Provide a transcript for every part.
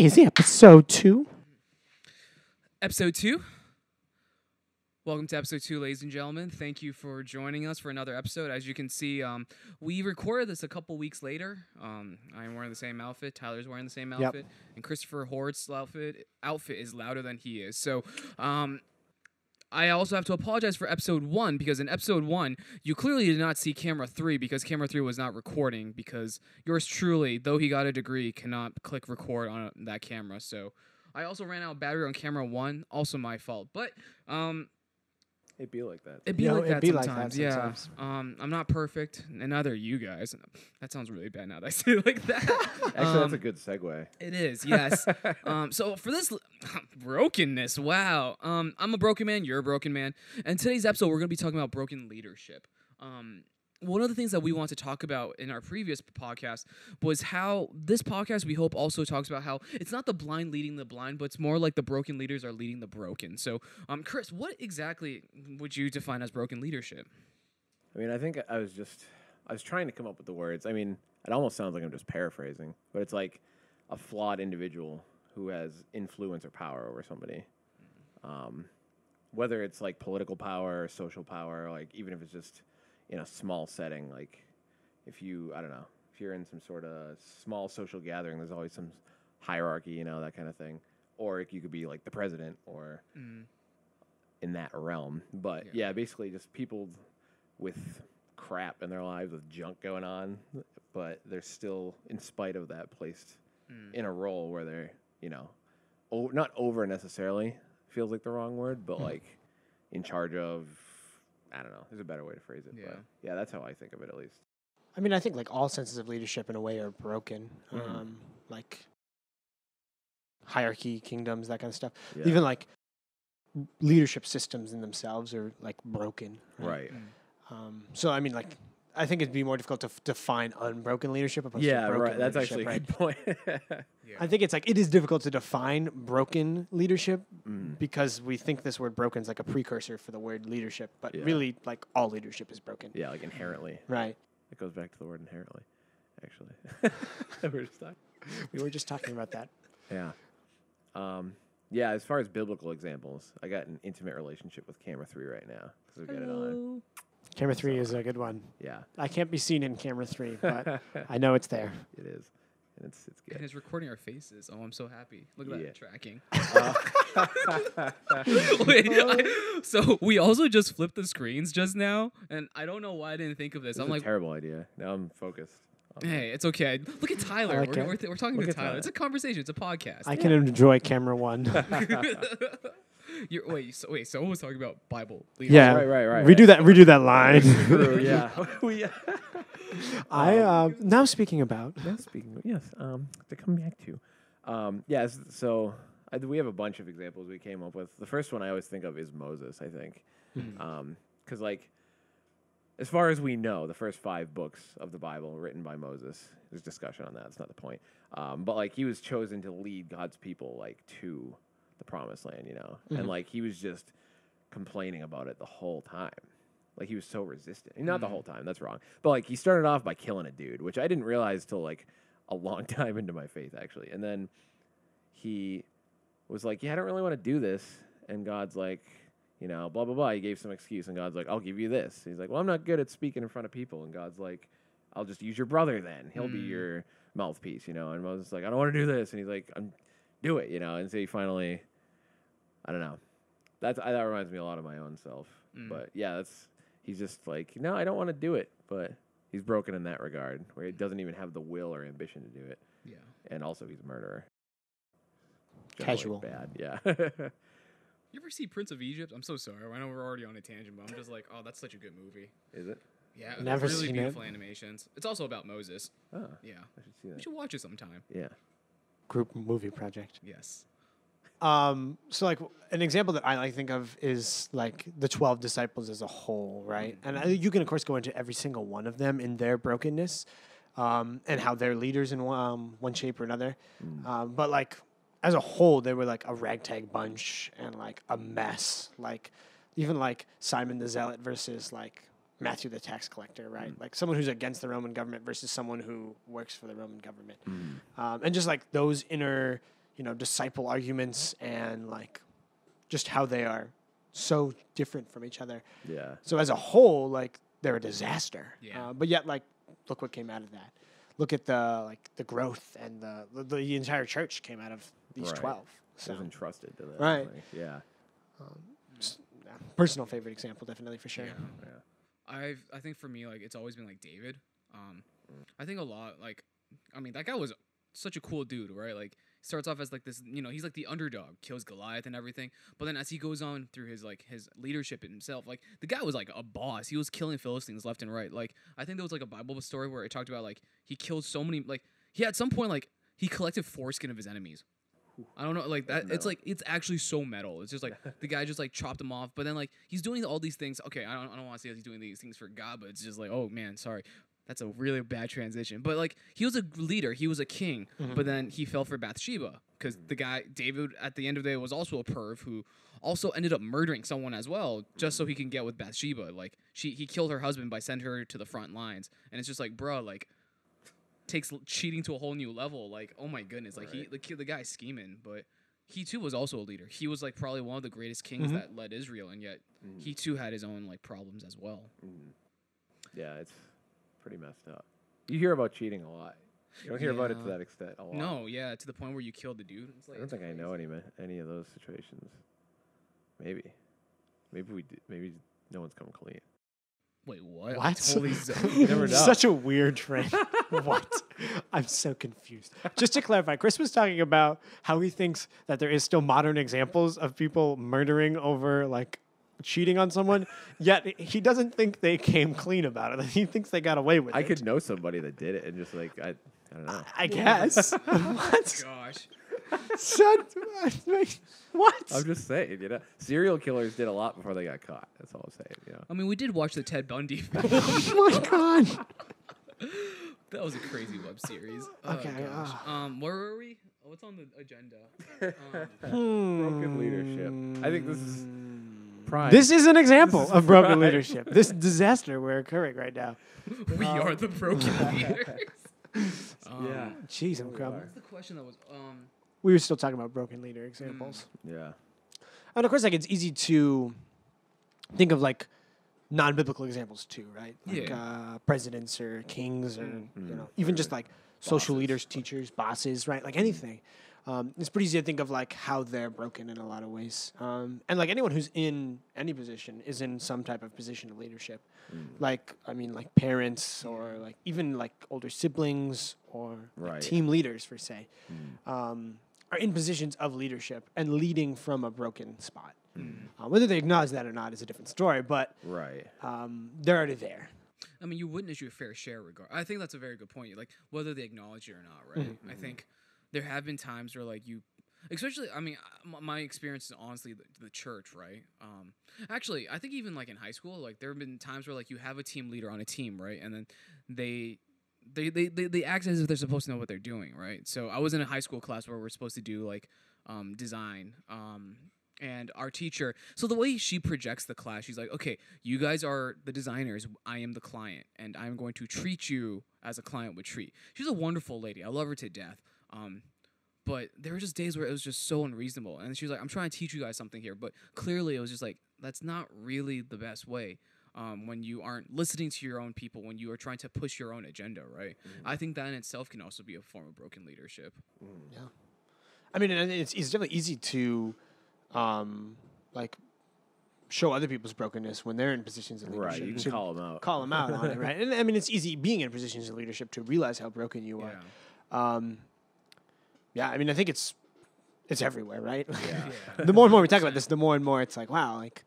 is episode two. episode two. Welcome to episode two, ladies and gentlemen. Thank you for joining us for another episode. As you can see, um, we recorded this a couple weeks later. Um, I'm wearing the same outfit. Tyler's wearing the same Yep. outfit, and Christopher Hort's outfit outfit is louder than he is. So, um, I also have to apologize for episode one because in episode one, you clearly did not see camera three because camera three was not recording because yours truly, though he got a degree, cannot click record on that camera. So I also ran out of battery on camera one, also my fault. But um, It'd be like that. It'd be Yeah, like it'd that be like sometimes. yeah. Um, I'm not perfect, and neither are you guys. That sounds really bad now that I say it like that. Actually, that's a Um, good segue. It is, yes. um, so for this brokenness, wow. Um, I'm a broken man. You're a broken man. And today's episode, we're gonna be talking about broken leadership. Um, one of the things that we want to talk about in our previous podcast was how this podcast we hope also talks about how it's not the blind leading the blind, but it's more like the broken leaders are leading the broken. So, um, Chris, what exactly would you define as broken leadership? I mean, I think I was just I was trying to come up with the words. I mean, it almost sounds like I'm just paraphrasing, but it's like a flawed individual who has influence or power over somebody. Um, whether it's like political power or social power, like even if it's just in a small setting, like if you I don't know, if you're in some sort of small social gathering, there's always some hierarchy, you know, that kind of thing. Or you could be like the president or Mm. in that realm. But Yeah. yeah. basically just people with crap in their lives with junk going on, but they're still, in spite of that, placed Mm. in a role where they're, you know, o- not over necessarily feels like the wrong word, but Hmm. like in charge of. I don't know. There's a better way to phrase it. Yeah. But yeah, that's how I think of it at least. I mean, I think like all senses of leadership in a way are broken. Mhm. Um, like hierarchy, kingdoms, that kind of stuff. Yeah. Even like leadership systems in themselves are like broken. right. Um, so I mean, like, I think it'd be more difficult to f- define unbroken leadership opposed Yeah, to broken right. That's leadership, actually a right? good point. Yeah. I think it's like it is difficult to define broken leadership Mm. because we think this word broken is like a precursor for the word leadership, but Yeah. really, like all leadership is broken. Yeah, like inherently. Right. It goes back to the word inherently, actually. We're just talking. We were just talking about that. Yeah. Um, yeah, as far as biblical examples, I got an intimate relationship with camera three right now because we've got it on. Camera three is a good one. Yeah, I can't be seen in camera three, but I know it's there. it is, and it's it's good. And it's recording our faces. Oh, I'm so happy. Look at Yeah. that tracking. Uh, Wait, I- so we also just flipped the screens just now, and I don't know why I didn't think of this. This I'm like, a terrible idea. Now I'm focused. hey, it's okay. Look at Tyler. like we're, we're, we're talking Look to Tyler. Tyler. It's a conversation. It's a podcast. I can enjoy camera one. You're, wait, so, wait. Someone was talking about Bible. yeah, Right, right, right, Redo right. that. Redo that line. True, yeah. we, uh, I uh, now speaking about. now speaking, of, yes, um, to come back to, um, yes. So I, we have a bunch of examples we came up with. The first one I always think of is Moses. I think, because like, as far as we know, the first five books of the Bible written by Moses. There's discussion on that. That's not the point. Um, but like, he was chosen to lead God's people like to the promised land, you know, and like he was just complaining about it the whole time. Like he was so resistant. Not the whole time. That's wrong. But like he started off by killing a dude, which I didn't realize till like a long time into my faith actually. And then he was like, "Yeah, I don't really want to do this." And God's like, you know, blah blah blah. He gave some excuse, and God's like, "I'll give you this." He's like, "Well, I'm not good at speaking in front of people," and God's like, "I'll just use your brother then. He'll be Mm. your mouthpiece," you know. And Moses is like, "I don't want to do this," and he's like, "I'm do it," you know. And so he finally, I don't know. That's I, that reminds me a lot of my own self. Mm. But yeah, that's he's just like, no, I don't want to do it, but he's broken in that regard, where he doesn't even have the will or ambition to do it, Yeah. and also he's a murderer. Casual. bad, yeah. You ever see Prince of Egypt? I'm so sorry. I know we're already on a tangent, but I'm just like, oh, that's such a good movie. Is it? Yeah, Never really seen it. beautiful animations. It's also about Moses. Oh, Yeah, I should see we should watch it sometime. Yeah. Group movie project. Yes. Um, so like an example that I like think of is like the twelve disciples as a whole, right? And I, you can of course go into every single one of them in their brokenness, um, and how they're leaders in one, um, one shape or another. Um, but like as a whole, they were like a ragtag bunch and like a mess. Like even like Simon the Zealot versus like Matthew the tax collector, right? Like someone who's against the Roman government versus someone who works for the Roman government, um, and just like those inner you know, disciple arguments and like just how they are so different from each other. Yeah. So as a whole, like they're a disaster. Yeah. Uh, but yet, like, look what came out of that. Look at the like the growth and the the, the entire church came out of these Right. twelve. So So entrusted to that. Right. like, yeah. s- yeah, personal favorite example, definitely for sure. Yeah. Yeah. I've I think for me like it's always been like David. Um, I think a lot like I mean that guy was such a cool dude, right? Like starts off as like this, you know, he's like the underdog, kills Goliath and everything. But then as he goes on through his like his leadership and himself, like the guy was like a boss. He was killing Philistines left and right. Like I think there was like a Bible story where it talked about like he killed so many like he at some point like he collected foreskin of his enemies. I don't know, like that. It's like it's actually so metal. It's just like the guy just like chopped them off, but then like he's doing all these things. Okay, I don't, I don't want to say he's doing these things for God, but it's just like, oh man, sorry, that's a really bad transition. But like he was a leader, he was a king, mm-hmm. but then he fell for Bathsheba because the guy David at the end of the day was also a perv who also ended up murdering someone as well just so he can get with Bathsheba. Like she he killed her husband by sending her to the front lines, and it's just like, bruh, like takes cheating to a whole new level. Like, oh my goodness, like he the the guy's scheming, but he too was also a leader. He was like probably one of the greatest kings mm-hmm. that led Israel, and yet mm. he too had his own like problems as well. Mm. Yeah. It's pretty messed up. You hear about cheating a lot. You don't hear about it to that extent a lot. No, yeah, to the point where you killed the dude. Like, I don't it's think I know any ma- any of those situations. Maybe. Maybe we. d- Maybe no one's come clean. Wait, what? What? totally zo- never know. Such a weird trend. what? I'm so confused. Just to clarify, Chris was talking about how he thinks that there is still modern examples of people murdering over like cheating on someone, yet he doesn't think they came clean about it. He thinks they got away with I it. I could know somebody that did it and just like I. I don't know. I guess. what? Gosh. Son, what? I'm just saying, you know, serial killers did a lot before they got caught. That's all I'm saying. You know. I mean, we did watch the Ted Bundy. film. oh my god. that was a crazy web series. Oh, Okay, gosh. uh. Um, where were we? What's on the agenda? Um, Broken leadership. I think this is prime. This is an example is of broken right. leadership. This disaster we're occurring right now. we are the broken leaders. Um, yeah. Jeez, I'm we crumbling. What's the question that was? Um, We were still talking about broken leader examples. Yeah. And of course, like it's easy to think of like non-biblical examples too, right? Like Yeah. uh, presidents or kings or Mm. you know even just like social Bosses. leaders, teachers, bosses, right? Like anything. Um, it's pretty easy to think of like how they're broken in a lot of ways. Um, and like anyone who's in any position is in some type of position of leadership. Mm. Like I mean, like parents or like even like older siblings or like, team leaders, per se Mm. um, are in positions of leadership and leading from a broken spot. Mm. Uh, whether they acknowledge that or not is a different story, but Right. um, they're already there. I mean, you witness your fair share. Regard. I think that's a very good point. Like whether they acknowledge it or not, right? I think there have been times where like you, especially. I mean, uh, my experience is honestly the, the church, right? Um, actually, I think even like in high school, like there have been times where like you have a team leader on a team, right? And then they. They, they, they, they act as if they're supposed to know what they're doing, right? So I was in a high school class where we're supposed to do like um, design, um, and our teacher so the way she projects the class she's like okay you guys are the designers i am the client and i'm going to treat you as a client would treat she's a wonderful lady i love her to death um, but there were just days where it was just so unreasonable and she was like i'm trying to teach you guys something here but clearly it was just like that's not really the best way um, when you aren't listening to your own people when you are trying to push your own agenda right i think that in itself can also be a form of broken leadership Yeah. I mean, and it's, it's definitely easy to um, like show other people's brokenness when they're in positions of leadership. Right. You can to call them out. call them out on it, right? And I mean, it's easy being in positions of leadership to realize how broken you are. yeah Um, yeah, I mean, I think it's it's everywhere, right? Yeah. the more and more we talk about this, the more and more it's like, wow, like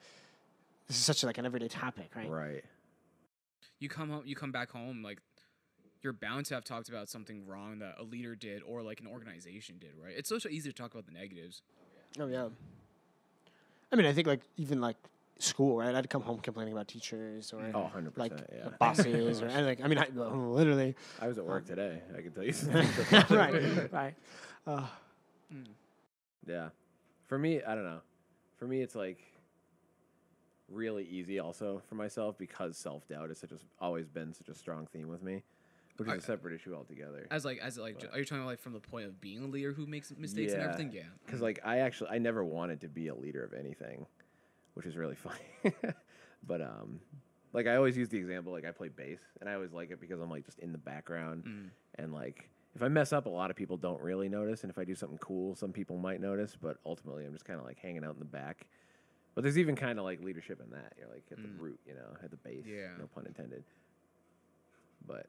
this is such like an everyday topic, right? Right. you come home you come back home like you're bound to have talked about something wrong that a leader did or like an organization did right it's so, so easy to talk about the negatives Oh yeah. I mean, I think like even like school, right? I'd come home complaining about teachers or Oh, 100 like. Yeah. bosses or anything. I mean, I, literally. I was at work today. I can tell you. some right, right. Uh, Yeah. For me, I don't know. For me, it's like really easy also for myself because self doubt is such a, always been such a strong theme with me. which is a separate issue altogether. As like as like, ju- are you talking like from the point of being a leader who makes mistakes and Yeah. everything? Yeah. Because like I actually I never wanted to be a leader of anything, which is really funny. but um, like I always use the example like I play bass and I always like it because I'm like just in the background Mm. and like if I mess up, a lot of people don't really notice, and if I do something cool, some people might notice. But ultimately, I'm just kind of like hanging out in the back. But there's even kind of like leadership in that. You're like at Mm. the root, you know, at the base. Yeah. No pun intended. But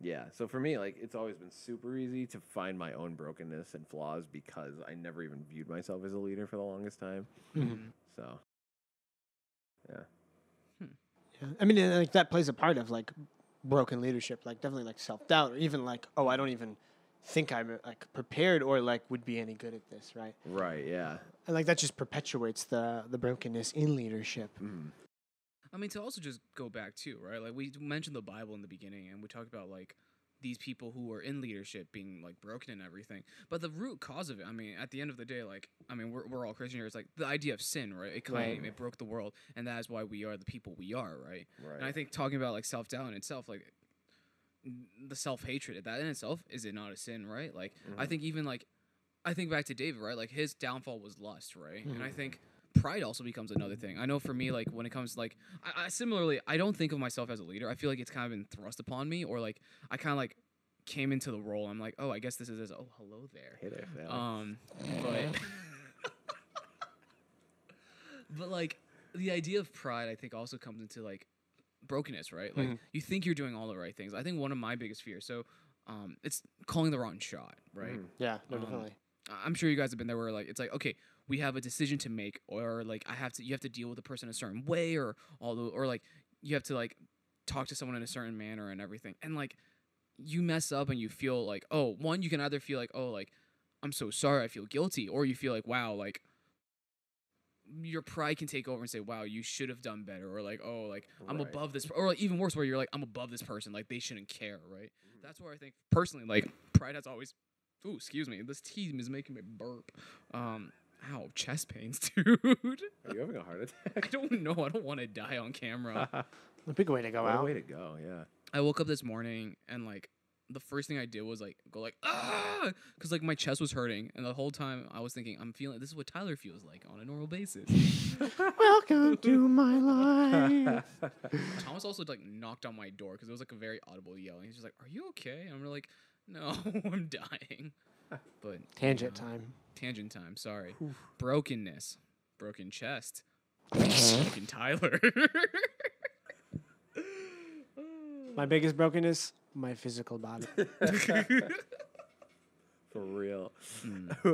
yeah, so for me, like it's always been super easy to find my own brokenness and flaws because I never even viewed myself as a leader for the longest time. Mhm. So yeah, Yeah. I mean, and, like that plays a part of like broken leadership, like definitely like self doubt, or even like, oh, I don't even think I'm like prepared or like would be any good at this, right? right, yeah, And like that just perpetuates the the brokenness in leadership. mm. I mean, to also just go back too, right? Like we mentioned the Bible in the beginning, and we talked about like these people who are in leadership being like broken and everything. But the root cause of it, I mean, at the end of the day, like I mean, we're we're all Christian here. It's like the idea of sin, right? It came, Right. it broke the world, and that is why we are the people we are, right? right. And I think talking about like self doubt in itself, like the self hatred, that in itself, is it not a sin, right? Like I Mhm. think even like I think back to David, right? Like his downfall was lust, right? And I Mhm. think pride also becomes another thing. I know for me, like when it comes to like I, I similarly, I don't think of myself as a leader. I feel like it's kind of been thrust upon me, or like I kind of like came into the role. I'm like, oh, I guess this is this. Oh, hello there. Hey there. Um, but but like the idea of pride, I think also comes into like brokenness, right? Like Mhm. you think you're doing all the right things. I think one of my biggest fears. So, um, it's calling the wrong shot, right? Mhm. Yeah, no, Um, definitely. I'm sure you guys have been there where like it's like okay, we have a decision to make, or like I have to you have to deal with the person a certain way, or all the or like you have to like talk to someone in a certain manner and everything, and like you mess up and you feel like oh one you can either feel like oh like I'm so sorry I feel guilty, or you feel like wow like your pride can take over and say wow you should have done better, or like oh like I'm above this, or like even worse where you're like I'm above this person like they shouldn't care, right? That's where I think personally like pride has always Ooh, excuse me. This team is making me burp. Um, ow, chest pains, dude. Are you having a heart attack? I don't know. I don't want to die on camera. A big way to go what a out. way to go! Yeah. I woke up this morning and like the first thing I did was like go like ah, because like my chest was hurting, and the whole time I was thinking I'm feeling this is what Tyler feels like on a normal basis. Welcome to my life. Thomas also like knocked on my door because it was like a very audible yell, and he's just like, "Are you okay?" And I'm like, "No, I'm dying." But Tangent time. tangent time. Sorry. Brokenness. Broken chest. Uh-huh. Broken Tyler. My biggest brokenness, my physical body. For real. Hmm.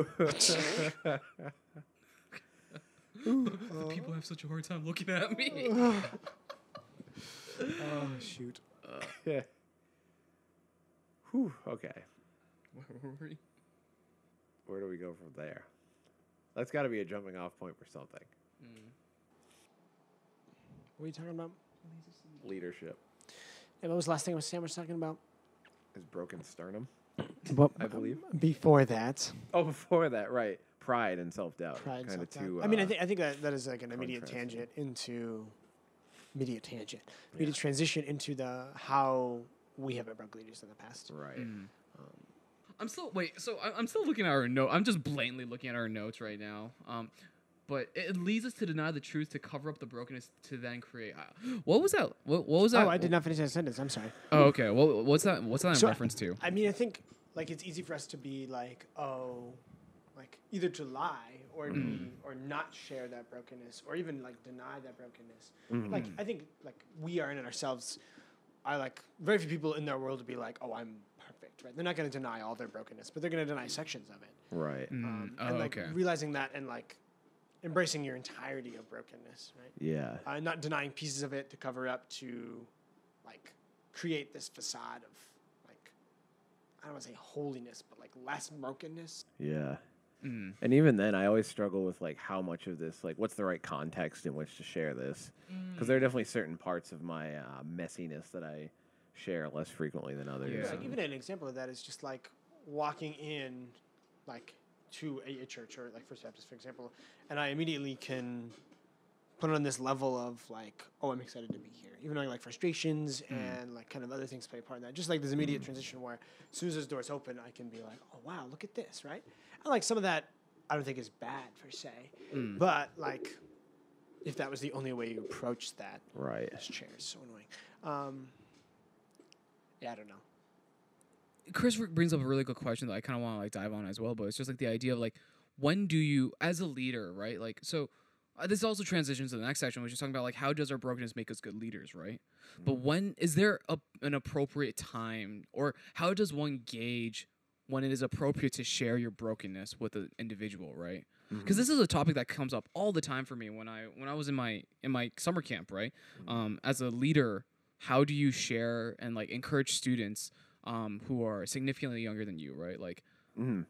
People have such a hard time looking at me. oh shoot. yeah. Whew, okay. Where were we? Where do we go from there? That's got to be a jumping off point for something. What are you talking about? Leadership Yeah, what was the last thing Sam was talking about? is broken sternum. Well, I believe. Before that, Oh, before that, right? Pride and self doubt. pride. Kind of self-doubt. I mean, I uh, think I think that, that is like an immediate tangent into immediate tangent. Immediate transition into the how we have been broke leaders in the past. Right. Mm. I'm still wait. So I- I'm still looking at our note. I'm just blatantly looking at our notes right now. Um, but it leads us to deny the truth to cover up the brokenness to then create. uh, What was that? What, what was that? Oh, I did not finish that sentence. I'm sorry. Oh, okay. Well, what's that? What's that in So- reference to? I mean, I think like it's easy for us to be like, oh, like either to lie or be or not share that brokenness or even like deny that brokenness. Like I think like we are in it ourselves. I like very few people in their world to be like, oh, I'm perfect, right? They're not going to deny all their brokenness, but they're going to deny sections of it. Right. Mm, Um, oh, and like okay. realizing that and like embracing your entirety of brokenness, right? Yeah. uh, not denying pieces of it to cover up to like create this facade of like I don't want to say holiness, but like less brokenness. Yeah. Mm. And even then, I always struggle with like how much of this, like, what's the right context in which to share this? Because there are definitely certain parts of my uh, messiness that I share less frequently than others. Yeah. Like even an example of that is just like walking in like to a, a church or like First Baptist, for example, and I immediately can put on this level of like, oh, I'm excited to be here, even though I like frustrations Mm. and like kind of other things play a part in that. Just like this immediate transition where as soon as those doors open, I can be like, oh wow, look at this, right? And like some of that, I don't think is bad per se, Mm. but like if that was the only way you approached that, Right. this chair is so annoying. Um, yeah, I don't know. Chris brings up a really good question that I kind of want to like dive on as well, but it's just like the idea of like when do you as a leader, right? Like so uh, this also transitions to the next section, which is talking about like how does our brokenness make us good leaders, right? But when is there a, an appropriate time or how does one gauge when it is appropriate to share your brokenness with an individual, right? Because this is a topic that comes up all the time for me when I when I was in my in my summer camp, right? Um, as a leader, how do you share and like encourage students um, who are significantly younger than you, right? Like, Mhm.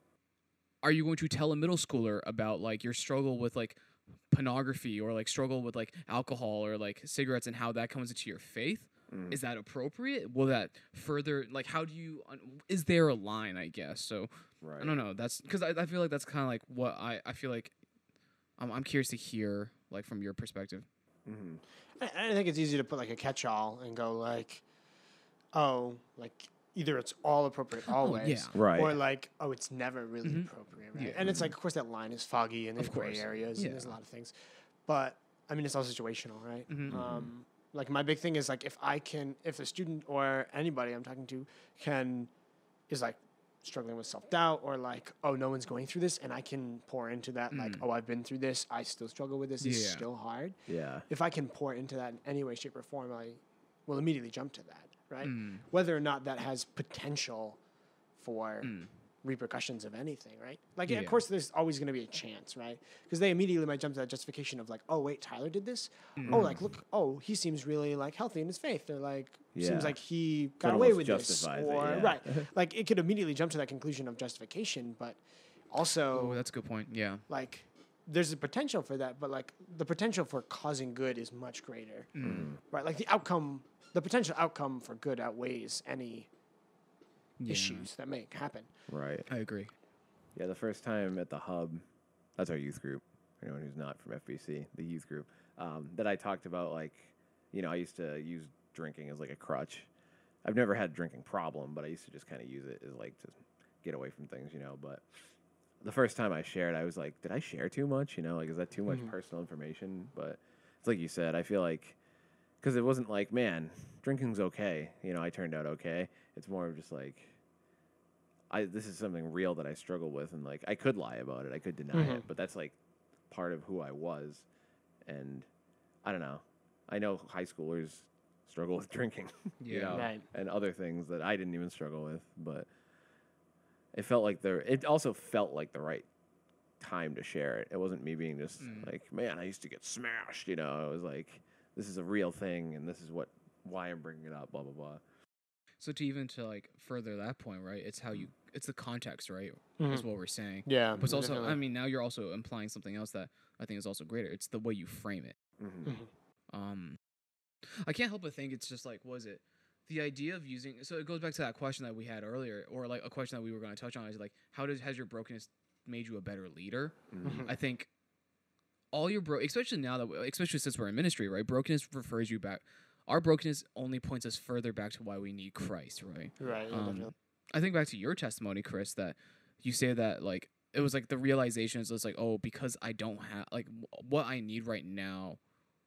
are you going to tell a middle schooler about like your struggle with like pornography or like struggle with like alcohol or like cigarettes and how that comes into your faith? Mm. Is that appropriate? Will that further like how do you un- is there a line? I guess so. Right. I don't know. That's because I, I feel like that's kind of like what I, I feel like. I'm, I'm curious to hear like from your perspective. Mhm. I, I think it's easy to put like a catch-all and go like, oh, like either it's all appropriate always, yeah. Right. or like, oh, it's never really Mhm. appropriate, right? Yeah. And it's like, of course, that line is foggy and there's gray areas Yeah. and there's a lot of things, but I mean, it's all situational, right? Mhm. Um, like my big thing is like if I can, if a student or anybody I'm talking to can, is like struggling with self doubt or like, oh, no one's going through this, and I can pour into that, like, Mm. oh, I've been through this, I still struggle with this, it's still hard Yeah. if I can pour into that in any way, shape, or form, I will immediately jump to that, right? Mm. Whether or not that has potential for Mm. Repercussions of anything, right? Like, yeah. of course, there's always going to be a chance, right? Because they immediately might jump to that justification of like, oh wait, Tyler did this. Mm. Oh, like look, oh he seems really like healthy in his faith, or like Yeah. seems like he Could got away with this, justifies it, or yeah. right, like it could immediately jump to that conclusion of justification, but also Oh, that's a good point. Yeah. like there's a potential for that, but like the potential for causing good is much greater, Mm. right? Like the outcome, the potential outcome for good outweighs any yeah. issues that may happen. Right. I agree. Yeah, the first time at the hub, that's our youth group. For anyone who's not from FBC, the youth group, um, that I talked about, like, you know, I used to use drinking as like a crutch. I've never had a drinking problem, but I used to just kind of use it as like to get away from things, you know. But the first time I shared, I was like, did I share too much? You know, like, is that too much Mhm. personal information? But it's like you said, I feel like because it wasn't like, man, drinking's okay. You know, I turned out okay. It's more of just like, I this is something real that I struggle with, and like I could lie about it, I could deny Mhm. it, but that's like part of who I was, and I don't know. I know high schoolers struggle with drinking, you Yeah. know, Right. and other things that I didn't even struggle with, but it felt like there. It also felt like the right time to share it. It wasn't me being just Mm. like, man, I used to get smashed, you know. It was like, this is a real thing, and this is what why I'm bringing it up, blah blah blah. So to even to like further that point, right? It's how you. It's the context, right? Mm-hmm. Is what we're saying. Yeah, But it's also, I mean, now you're also implying something else that I think is also greater. It's the way you frame it. Mm-hmm. Um, I can't help but think it's just like, was it the idea of using? So it goes back to that question that we had earlier, or like a question that we were going to touch on is like, how does has your brokenness made you a better leader? Mhm. I think all your bro, especially now that, we, especially since we're in ministry, right? Brokenness refers you back. Our brokenness only points us further back to why we need Christ, right? right. yeah, Um. I think back to your testimony, Chris, that you say that like it was like the realization is just like, oh, because I don't have like w- what I need right now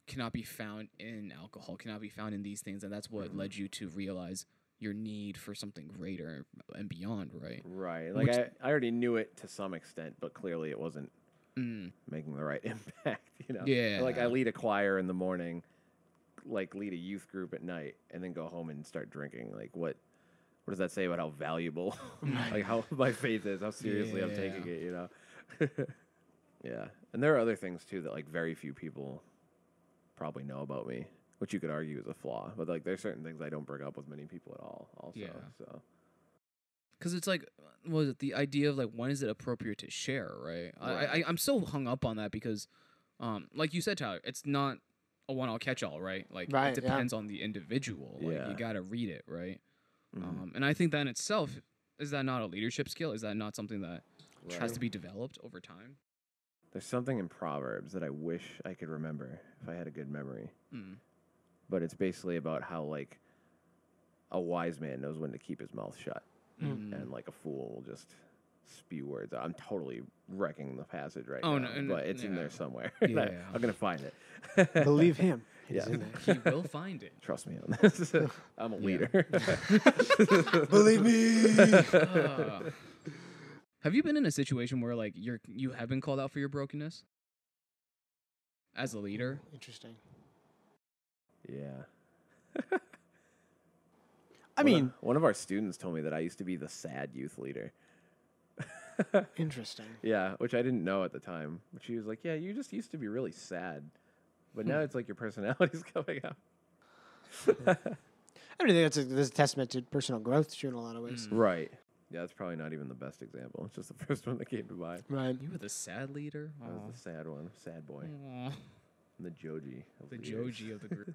cannot be found in alcohol, cannot be found in these things, and that's what Mhm. led you to realize your need for something greater and beyond, right? Right. Like Which- I, I already knew it to some extent, but clearly it wasn't Mm, making the right impact. You know. Yeah. Like I lead a choir in the morning, like lead a youth group at night, and then go home and start drinking. Like what? What does that say about how valuable, like how my faith is, how seriously I'm taking it? You know. yeah, and there are other things too that like very few people probably know about me, which you could argue is a flaw. But like there's certain things I don't bring up with many people at all. Also, Yeah. so Because it's like, what was it the idea of like when is it appropriate to share, right? I, I I'm so hung up on that because, um, like you said, Tyler, it's not a one all catch all, right? Like Right, it yeah. depends on the individual. Like Yeah. you gotta read it, right? mhm. Um, and I think that in itself is that not a leadership skill? Is that not something that has to be developed over time? There's something in Proverbs that I wish I could remember if I had a good memory. Mm. But it's basically about how like a wise man knows when to keep his mouth shut, Mm. and like a fool will just spew words. I'm totally wrecking the passage right Oh, now, no, no, but it's in there somewhere. Yeah. I'm gonna find it. Believe him. Yeah. He's in there. He will find it. Trust me on this. I'm a leader. Believe me. Uh, have you been in a situation where like you're you have been called out for your brokenness as a leader? Interesting. yeah. I One of- mean, one of our students told me that I used to be the sad youth leader. Interesting. Yeah, which I didn't know at the time. But she was like, "Yeah, you just used to be really sad, but hmm. now it's like your personality's coming out." Hmm. I don't think that's a, that's a testament to personal growth, too, in a lot of ways. Hmm. Right. Yeah, that's probably not even the best example. It's just the first one that came to mind. Right. You were the sad leader. That was the sad one, sad boy, Aw. the Joji. Of the leaders. Joji of the group.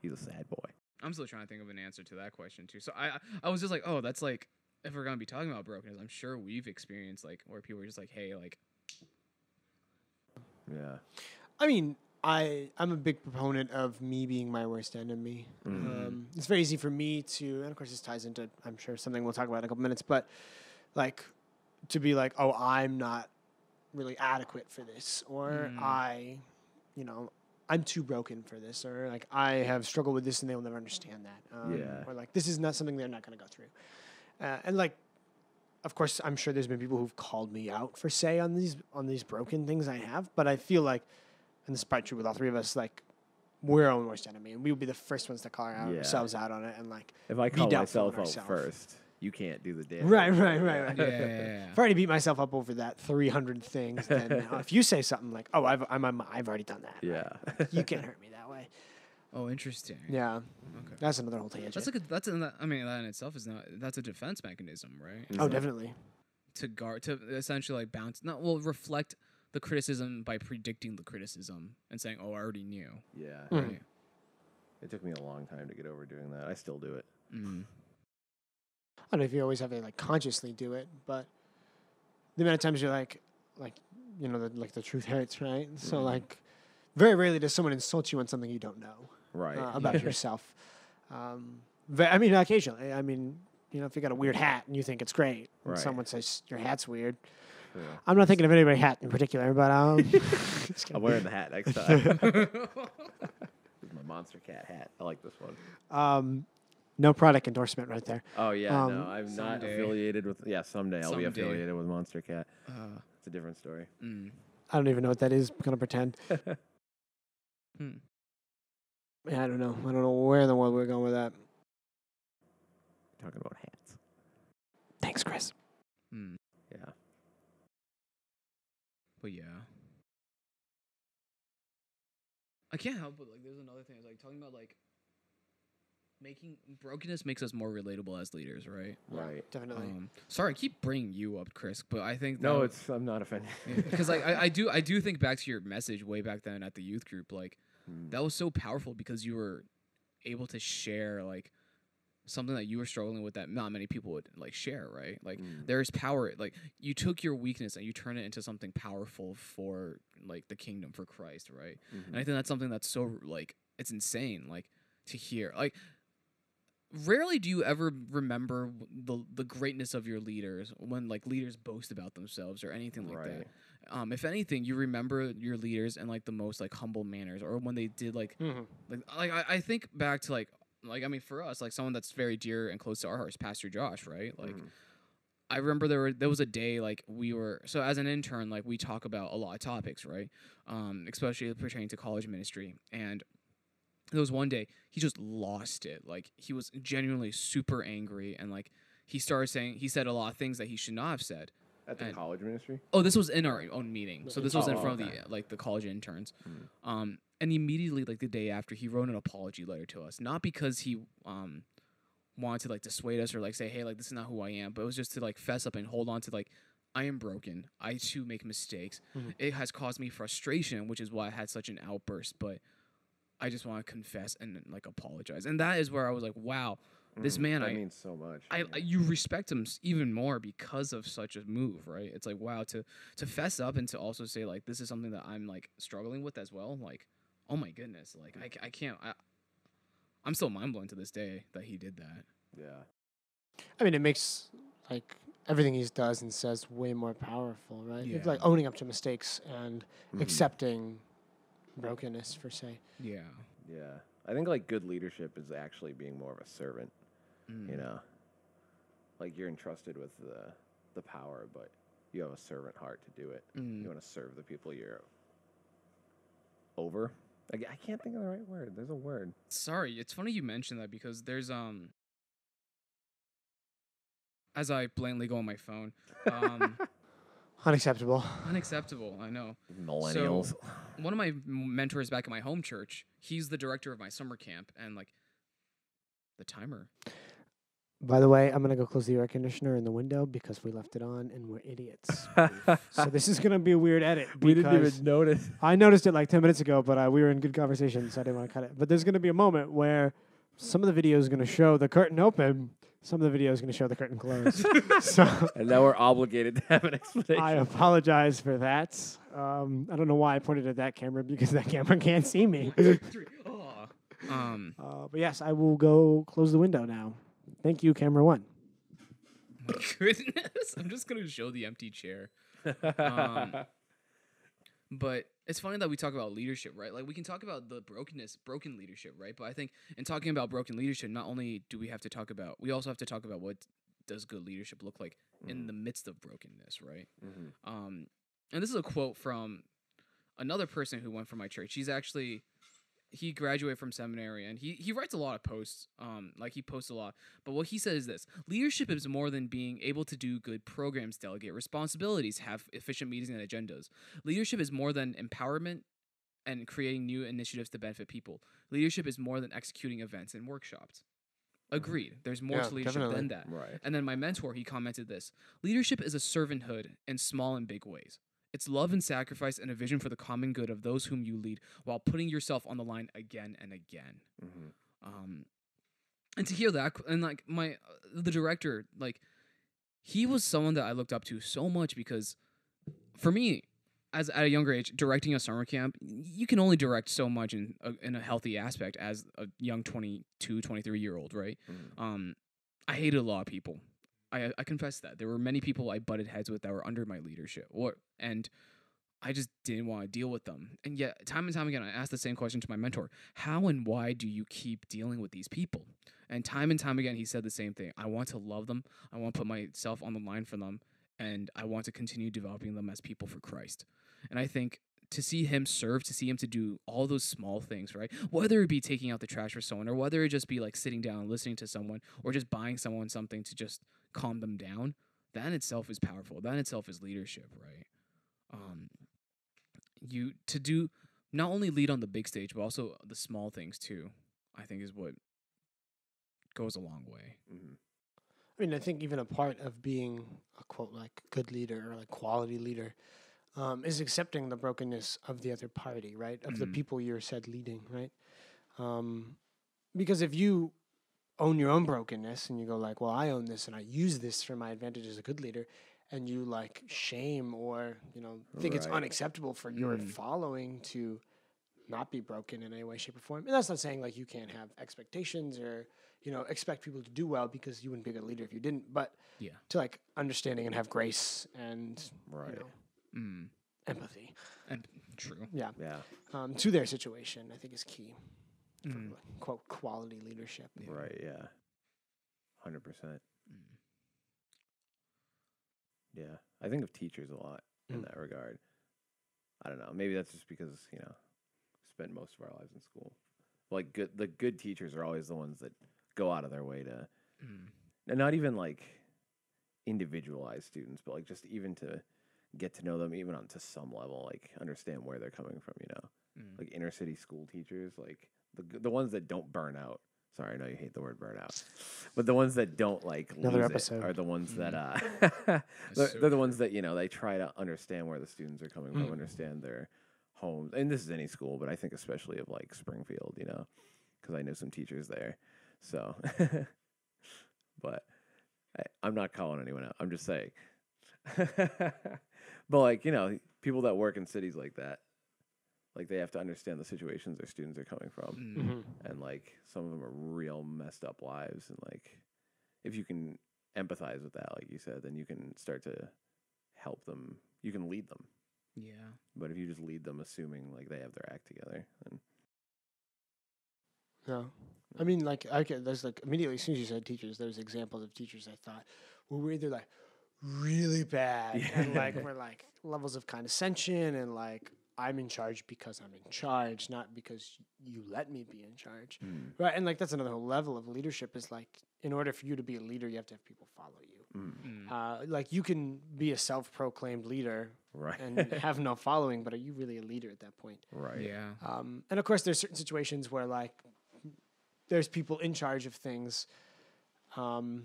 He's a sad boy. I'm still trying to think of an answer to that question too. So I I- I was just like, oh, that's like if we're gonna be talking about brokenness, I'm sure we've experienced like where people are just like, hey, like Yeah. I mean, I I'm a big proponent of me being my worst enemy. Mm-hmm. Um, it's very easy for me to, and of course this ties into I'm sure something we'll talk about in a couple minutes, but like to be like, oh, I'm not really adequate for this, or Mm. I, you know, I'm too broken for this, or like I have struggled with this and they will never understand that, um, Yeah. or like this is not something they're not going to go through, uh, and like. Of course, I'm sure there's been people who've called me out for say on these on these broken things I have, but I feel like and this is probably true with all three of us, like we're our own worst enemy, and we would be the first ones to call our Yeah. ourselves out on it, and like, If I call doubtful myself of out first, you can't do the damage. right, right, right, right. yeah, yeah, yeah, yeah. I've already beat myself up over that 300 things. Then uh, if you say something like, "Oh, I've I'm, I'm I've already done that," Yeah. you can't hurt me that way. Oh, interesting. Yeah, Okay. that's another whole tangent. That's like a, that's a, I mean that in itself is not that's a defense mechanism, right? oh, definitely. To guard to essentially like bounce not well reflect the criticism by predicting the criticism and saying, "Oh, I already knew." yeah. Mm. Right. It took me a long time to get over doing that. I still do it. Mm. I don't know if you always have to like consciously do it, but the amount of times you're like, like you know, the, like the truth hurts, right? So Mhm. like, very rarely does someone insult you on something you don't know. Right. uh, about yourself. Um, ve- I mean, occasionally. I mean, you know, if you got a weird hat and you think it's great, and Right. someone says your hat's weird. Yeah. I'm not thinking of anybody's hat in particular, but um, just kidding. I'm wearing the hat next time. this is my monster cat hat. I like this one. um, no product endorsement right there. Oh yeah, Um, no, I'm not Someday. affiliated with. Yeah, someday I'll be Someday. affiliated with Monstercat. Uh, It's a different story. mm. I don't even know what that is. I'm gonna pretend. Hmm. Yeah, I don't know. I don't know where in the world we're going with that. Talking about hats. Thanks, Chris. Mm. Yeah. But yeah. I can't help but like there's another thing. It's like talking about like making brokenness makes us more relatable as leaders, right? Right. Definitely. Um, sorry, I keep bringing you up, Chris, but I think No, that- it's. I'm not offended. because like I, I do I do think back to your message way back then at the youth group like Mm. that was so powerful because you were able to share like something that you were struggling with that not many people would like share right like Mm. there's power like you took your weakness and you turn it into something powerful for like the kingdom for christ right and Mhm. i think that's something that's so like it's insane like to hear like rarely do you ever remember the the greatness of your leaders when like leaders boast about themselves or anything like that Right. Um, if anything, you remember your leaders in like the most like humble manners, or when they did like Mhm. like like I, I think back to like like I mean for us like someone that's very dear and close to our hearts, Pastor Josh, right? Like Mhm. I remember there were there was a day like we were so as an intern like we talk about a lot of topics, right? Um, especially pertaining to college ministry and. There was one day he just lost it. Like he was genuinely super angry and like he started saying he said a lot of things that he should not have said. At the and- college ministry. Oh, this was in our own meeting. So this was in Oh, front of the like the college interns. Mm. Um, and immediately like the day after, he wrote an apology letter to us. Not because he um wanted to like dissuade us or like say, hey, like this is not who I am, but it was just to like fess up and hold on to like I am broken. I too make mistakes. Mhm. It has caused me frustration, which is why I had such an outburst. But I just want to confess and like apologize. And that is where I was like, wow, This Mm, man, that I- means so much. I. I you respect him even more because of such a move, right? It's like wow to to fess up and to also say like this is something that I'm like struggling with as well. Like, oh my goodness, like I, I can't. I, I'm still mind blown to this day that he did that. yeah. I mean, it makes like everything he does and says way more powerful, right? It's like owning up to mistakes and Mhm. accepting brokenness, per se. Yeah. Yeah. I think like good leadership is actually being more of a servant. Mm. You know, like you're entrusted with the the power, but you have a servant heart to do it. Mm. You want to serve the people you're over. Like, I can't think of the right word. There's a word. Sorry, it's funny you mentioned that because there's um. As I blatantly go on my phone, um, Unacceptable. unacceptable. I know. Millennials. one of my mentors back at my home church, he's the director of my summer camp, and like the timer. By the way, I'm gonna go close the air conditioner in the window because we left it on and we're idiots. so this is gonna be a weird edit. we didn't even notice. I noticed it like 10 minutes ago, but uh, we were in good conversation, so I didn't want to cut it. But there's going to be a moment where some of the video is going to show the curtain open, some of the video is going to show the curtain closed. so And now we're obligated to have an explanation. I apologize for that. Um, I don't know why I pointed at that camera because that camera can't see me. Oh. Um, uh, but yes, I will go close the window now. Thank you, camera one. my goodness, I'm just gonna show the empty chair. Um, But it's funny that we talk about leadership, right? Like we can talk about the brokenness, broken leadership, right? But I think in talking about broken leadership, not only do we have to talk about, we also have to talk about what does good leadership look like in the midst of brokenness, right? Mhm. Um, and this is a quote from another person who went from my church. He's actually he graduated from seminary and he he writes a lot of posts. Um, like he posts a lot. But what he says is this: leadership is more than being able to do good programs, delegate responsibilities, have efficient meetings and agendas. Leadership is more than empowerment and creating new initiatives to benefit people. Leadership is more than executing events and workshops. Agreed. There's more Yeah, to leadership definitely. than that. Right. And then my mentor, he commented this Leadership is a servanthood in small and big ways. It's love and sacrifice and a vision for the common good of those whom you lead while putting yourself on the line again and again. hmm Um, and to hear that, and like my, uh, the director, like, he was someone that I looked up to so much because for me, as at a younger age, directing a summer camp, you can only direct so much in a, in a healthy aspect as a young 22, 23 year old, right? Mhm. Um, I hated a lot of people. I uh, I confess that there were many people I butted heads with that were under my leadership, or and I just didn't want to deal with them. And yet, time and time again, I asked the same question to my mentor: How and why do you keep dealing with these people? And time and time again, he said the same thing: I want to love them. I want to put myself on the line for them, and I want to continue developing them as people for Christ. And I think to see him serve, to see him to do all those small things, right? Whether it be taking out the trash for someone, or whether it just be like sitting down and listening to someone, or just buying someone something to just calm them down, that in itself is powerful. That in itself is leadership, right? Um, you to do not only lead on the big stage, but also the small things too. I think is what goes a long way. hmm I mean, I think even a part of being a quote like good leader or like quality leader um, is accepting the brokenness of the other party, right? Of the Mhm. people you're said leading, right? Um, because if you own your own brokenness and you go like, well, I own this and I use this for my advantage as a good leader, and you like shame or you know think it's unacceptable for your Mm. following to not be broken in any way, shape, or form. And that's not saying like you can't have expectations or you know expect people to do well because you wouldn't be a good leader if you didn't. But Yeah. to like understanding and have grace and Right. you know Mm. empathy, And true. yeah, Yeah. um, to their situation, I think is key. For, Mm. quote quality leadership. Yeah. Right. Yeah. Hundred percent. Mm. Yeah. I think of teachers a lot in Mm. that regard. I don't know. Maybe that's just because you know, spent most of our lives in school. Like good, the good teachers are always the ones that go out of their way to, Mm. and not even like individualize students, but like just even to get to know them, even on to some level, like understand where they're coming from. You know, Mm. like inner city school teachers, like the the ones that don't burn out. Sorry, I know you hate the word burnout, but the ones that don't like Another lose it episode. are the ones that uh, they're, they're the ones that you know they try to understand where the students are coming from, Mm. understand their homes, and this is any school, but I think especially of like Springfield, you know, because I know some teachers there. So but I, I'm not calling anyone out. I'm just saying. but like you know, people that work in cities like that, like they have to understand the situations their students are coming from, Mm. Mm-hmm. and like some of them are real messed up lives, and like if you can empathize with that, like you said, then you can start to help them. You can lead them. Yeah. But if you just lead them assuming like they have their act together, then No. I mean, like, okay, there's like immediately as soon as you said teachers, there's examples of teachers I thought were we either like really bad and like we're like levels of condescension and like I'm in charge because I'm in charge, not because you let me be in charge. Mm. Right. And like that's another whole level of leadership is like in order for you to be a leader, you have to have people follow you. Mm. Mm. Uh, like you can be a self-proclaimed leader right, and have no following, but are you really a leader at that point? right, Yeah. Um, and of course, there's certain situations where like there's people in charge of things um,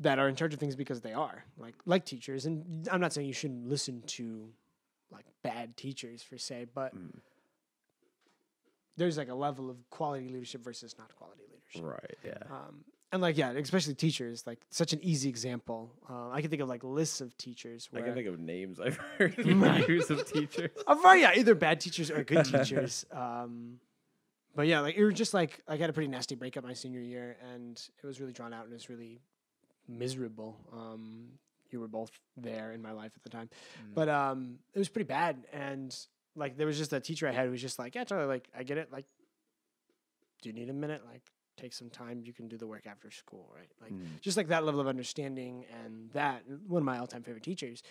that are in charge of things because they are like like teachers. And I'm not saying you shouldn't listen to like bad teachers per se, but Mm. there's like a level of quality leadership versus not quality leadership. right, yeah, Um, and like yeah, especially teachers, like such an easy example. Uh, I can think of like lists of teachers I can think of names I've heard of teachers. Oh, right, yeah, either bad teachers or good teachers. Um, but yeah, like it was just like I got a pretty nasty breakup my senior year, and it was really drawn out and it was really miserable. Um, you were both there in my life at the time, Mm. but um, it was pretty bad. And like there was just a teacher I had who was just like, "Yeah, Charlie, like I get it. Like, do you need a minute? Like, take some time. You can do the work after school, right? Like, Mm. just like that level of understanding and that one of my all-time favorite teachers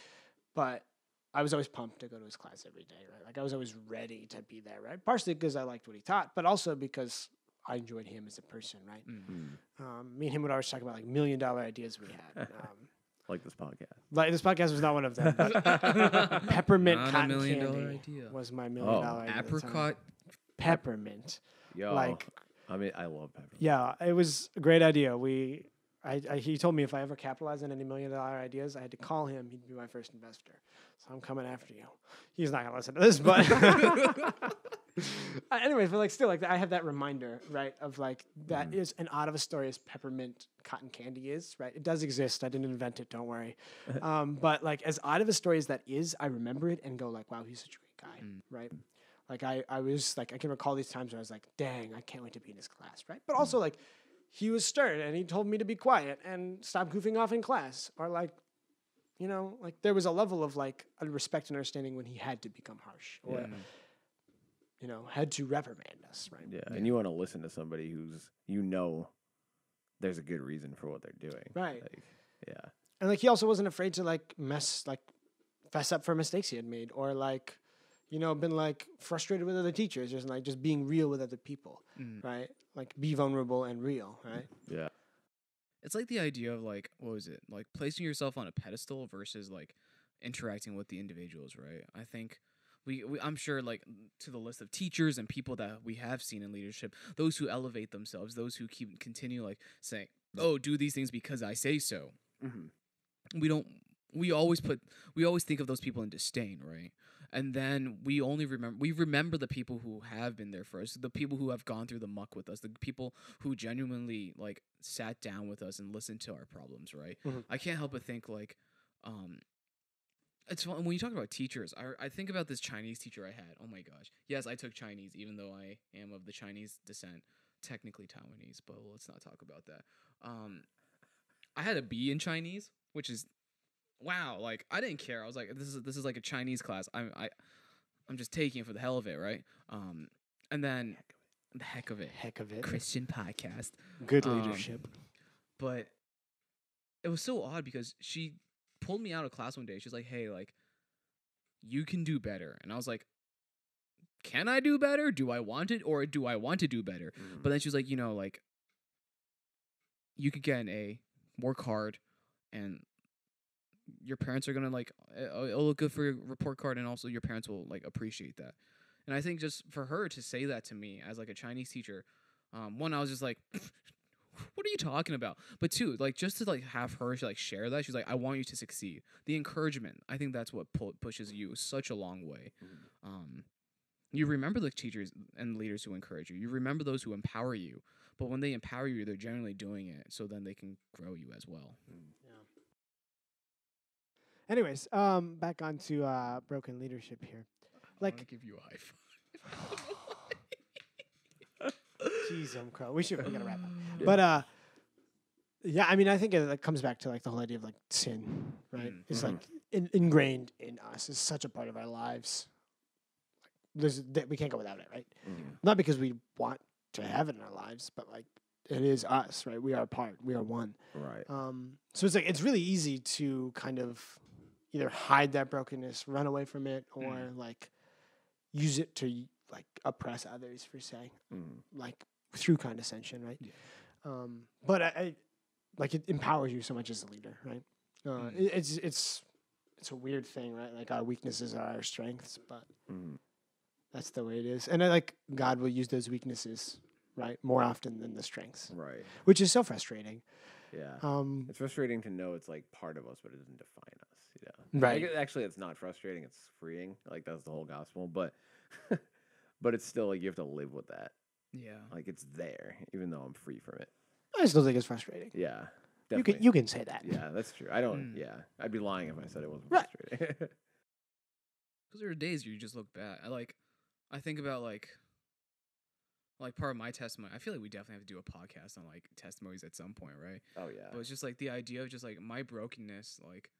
but i was always pumped to go to his class every day right like i was always ready to be there right partially because i liked what he taught but also because i enjoyed him as a person right Mm. Mm. um, me and him would always talk about like million dollar ideas we had um, Like this podcast. like this podcast was not one of them but peppermint Not a cotton million candy dollar idea. was my million Oh. dollar idea at. Apricot. peppermint Yo, like I mean, I love peppermint. Yeah, it was a great idea. We, I, I, he told me if I ever capitalized on any million dollar ideas, I had to call him. He'd be my first investor. So I'm coming after you. He's not gonna listen to this, but anyways, but like still, like I have that reminder, right, of like that is an odd of a story as peppermint cotton candy is, right? It does exist. I didn't invent it. Don't worry. um, but like as odd of a story as that is, I remember it and go like, wow, he's such a great guy, Mm. right? Like I, I was like I can recall these times where I was like, dang, I can't wait to be in his class, right? But also like he was stern and he told me to be quiet and stop goofing off in class, or like, you know, like there was a level of like a respect and understanding when he had to become harsh, or Yeah. You know, had to reprimand us, right? Yeah, and you want to listen to somebody who's you know there's a good reason for what they're doing. Right. Like, yeah. And like he also wasn't afraid to like mess like fess up for mistakes he had made, or like, you know, been like frustrated with other teachers, just like just being real with other people, Mm. right? Like be vulnerable and real, right? Yeah. It's like the idea of like what was it? Like placing yourself on a pedestal versus like interacting with the individuals, right? I think we, we I'm sure like to the list of teachers and people that we have seen in leadership, those who elevate themselves, those who keep continue like saying, "Oh, do these things because I say so." Mm-hmm. we don't we always put we always think of those people in disdain right and then we only remember we remember the people who have been there for us the people who have gone through the muck with us the people who genuinely like sat down with us and listened to our problems right Mhm. i can't help but think like um it's fun when you talk about teachers I, I think about this chinese teacher i had. Oh my gosh. Yes i took chinese even though i am of the chinese descent technically taiwanese but let's not talk about that. Um i had a b in chinese which is wow like i didn't care. I was like this is this is like a chinese class. I'm i i'm just taking it for the hell of it right? Um and then the heck of it. Heck of it. christian podcast. Good Um, leadership. but it was so odd because she pulled me out of class one day she's like hey like you can do better and i was like can i do better do i want it or do i want to do better Mm-hmm. but then she was like, you know, like you could get an A, work hard, and your parents are gonna like uh, it'll look good for your report card, and also your parents will like appreciate that. And I think just for her to say that to me as like a Chinese teacher, um, one I was just like, what are you talking about? But two, like just to like have her she, like share that, she's like, I want you to succeed. The encouragement, I think that's what pu- pushes you such a long way. Mhm. Um, you remember the teachers and leaders who encourage you. You remember those who empower you. but when they empower you, they're generally doing it so then they can grow you as well. Yeah. Anyways, um, back onto uh, broken leadership here. I Like, give you a high five. jeez, um, crow. We should we gotta wrap up. But uh, yeah, I mean, I think it like, comes back to like the whole idea of like sin, right? Mm. It's Mhm. like in, ingrained in us. It's such a part of our lives. There's that we can't go without it, right? Mhm. Not because we want to have it in our lives, but like it is us, right? We are a part. We are one. Right. Um, so it's like it's really easy to kind of either hide that brokenness, run away from it, or Mm. like use it to like oppress others for se, Mhm. like through condescension, right? Yeah. Um, but I, I like it empowers you so much as a leader, right? Uh, Mm. it, it's it's it's a weird thing, right? Like our weaknesses are our strengths, but Mhm. that's the way it is. And I like God will use those weaknesses, right, more often than the strengths, Right. which is so frustrating. Yeah. Um, It's frustrating to know it's like part of us, but it doesn't define us. You know. Right. Like, actually, it's not frustrating. It's freeing. Like that's the whole gospel. But, but it's still like you have to live with that. yeah. Like it's there, even though I'm free from it. I still think it's frustrating. Yeah. You can you can say that. yeah, that's true. I don't. Mm. Yeah, I'd be lying if I said it wasn't Right. frustrating. Because there are days where you just look back. I like, I think about like, like part of my testimony. I feel like we definitely have to do a podcast on like testimonies at some point, right? oh yeah. But it's just like the idea of just like my brokenness, like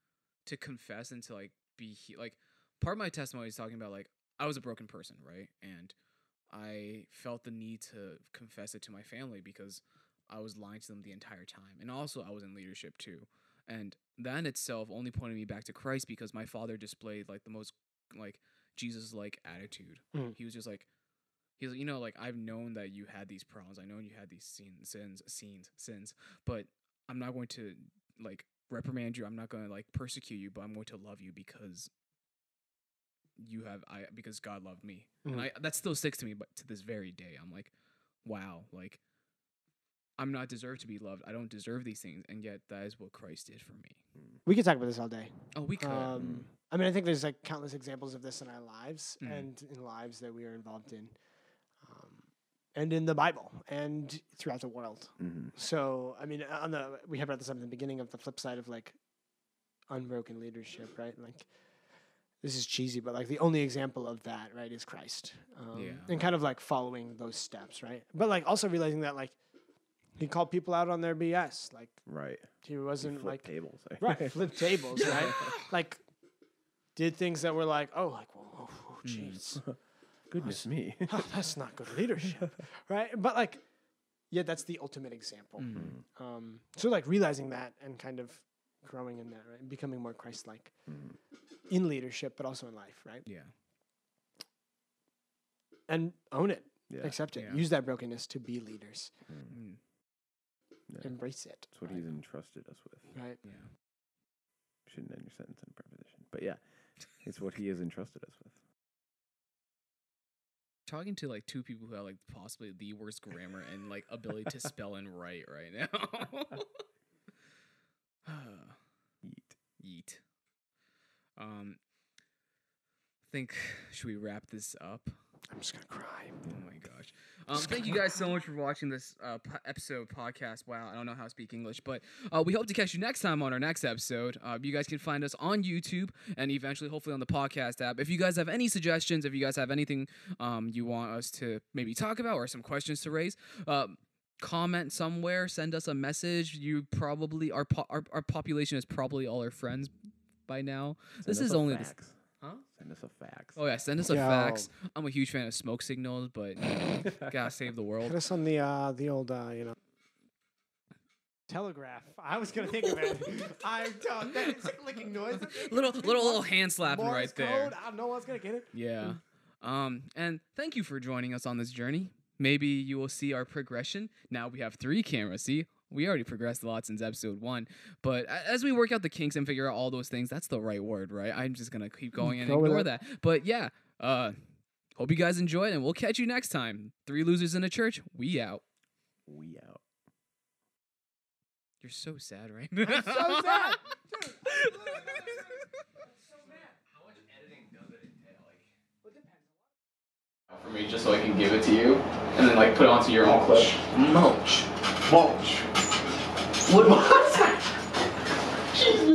to confess and to like be he- like part of my testimony is talking about like I was a broken person, right? And I felt the need to confess it to my family because I was lying to them the entire time. And also I was in leadership too. And that in itself only pointed me back to Christ because my father displayed like the most like Jesus like attitude. Mm. He was just like he's like, you know, like I've known that you had these problems. I know you had these sins sins sins sins, but I'm not going to like reprimand you. I'm not going to like persecute you, but I'm going to love you because you have I because God loved me. And Mhm. I that still sticks to me but to this very day. I'm like, wow, like I'm not deserved to be loved. I don't deserve these things, and yet that is what Christ did for me. We could talk about this all day. Oh, we could. Um, I mean, I think there's like countless examples of this in our lives Mhm. and in lives that we are involved in, um, and in the Bible and throughout the world. hmm So, I mean, on the we have brought this up in the beginning of the flip side of like unbroken leadership, right? Like this is cheesy, but like the only example of that, right, is Christ. Um, Yeah. And kind of like following those steps, right? But like also realizing that like he called people out on their BS. Like Right. he wasn't flip like tables. right flip tables, right? like did things that were like, oh, like whoa, whoa, whoa, jeez. Goodness me. Oh, that's not good leadership, right? But like, yeah, that's the ultimate example. Mm. Um, so like realizing that and kind of growing in that, right, and becoming more Christ-like Mhm. In leadership, but also in life, right? Yeah. And own it, Yeah. accept it, Yeah. use that brokenness to be leaders, Mm. Yeah. embrace it, That's what right? he's entrusted us with. right? Yeah. Shouldn't end your sentence in a preposition. But yeah, it's what he has entrusted us with. Talking to like two people who have like possibly the worst grammar and like ability to spell and write right now. Yeet. Yeet. Um, think should we wrap this up? I'm just gonna cry. Oh my gosh. Um, thank you guys so much for watching this uh, po- episode podcast. Wow, I don't know how to speak English, but uh, we hope to catch you next time on our next episode. Uh, you guys can find us on YouTube and eventually, hopefully, on the podcast app. If you guys have any suggestions, if you guys have anything um, you want us to maybe talk about or some questions to raise, uh, comment somewhere, send us a message. You probably our po- our, our population is probably all our friends by now. this Send us is a only the, fax. huh? Send us a fax. Oh yeah, send us a Yo. fax. I'm a huge fan of smoke signals, but you know, gotta save the Put world. us on the uh, the old uh, you know telegraph. I was gonna think of it. I don't. That is a clicking noise. Little little little hand slapping Morse right there. Code. I don't know what's gonna get it. Yeah. Um, and thank you for joining us on this journey. Maybe you will see our progression. Now we have three cameras. See, we already progressed a lot since episode one. But as we work out the kinks and figure out all those things, that's the right word, right? I'm just gonna keep going and Go ignore that. But yeah, uh, hope you guys enjoyed, and we'll catch you next time. Three losers in a church. We out. We out. You're so sad, right? I'm so sad. How much editing does it entail? Like, for me, just so I can give it to you, and then then like put it onto your own clothes. Mulch. Mulch. What was that? She's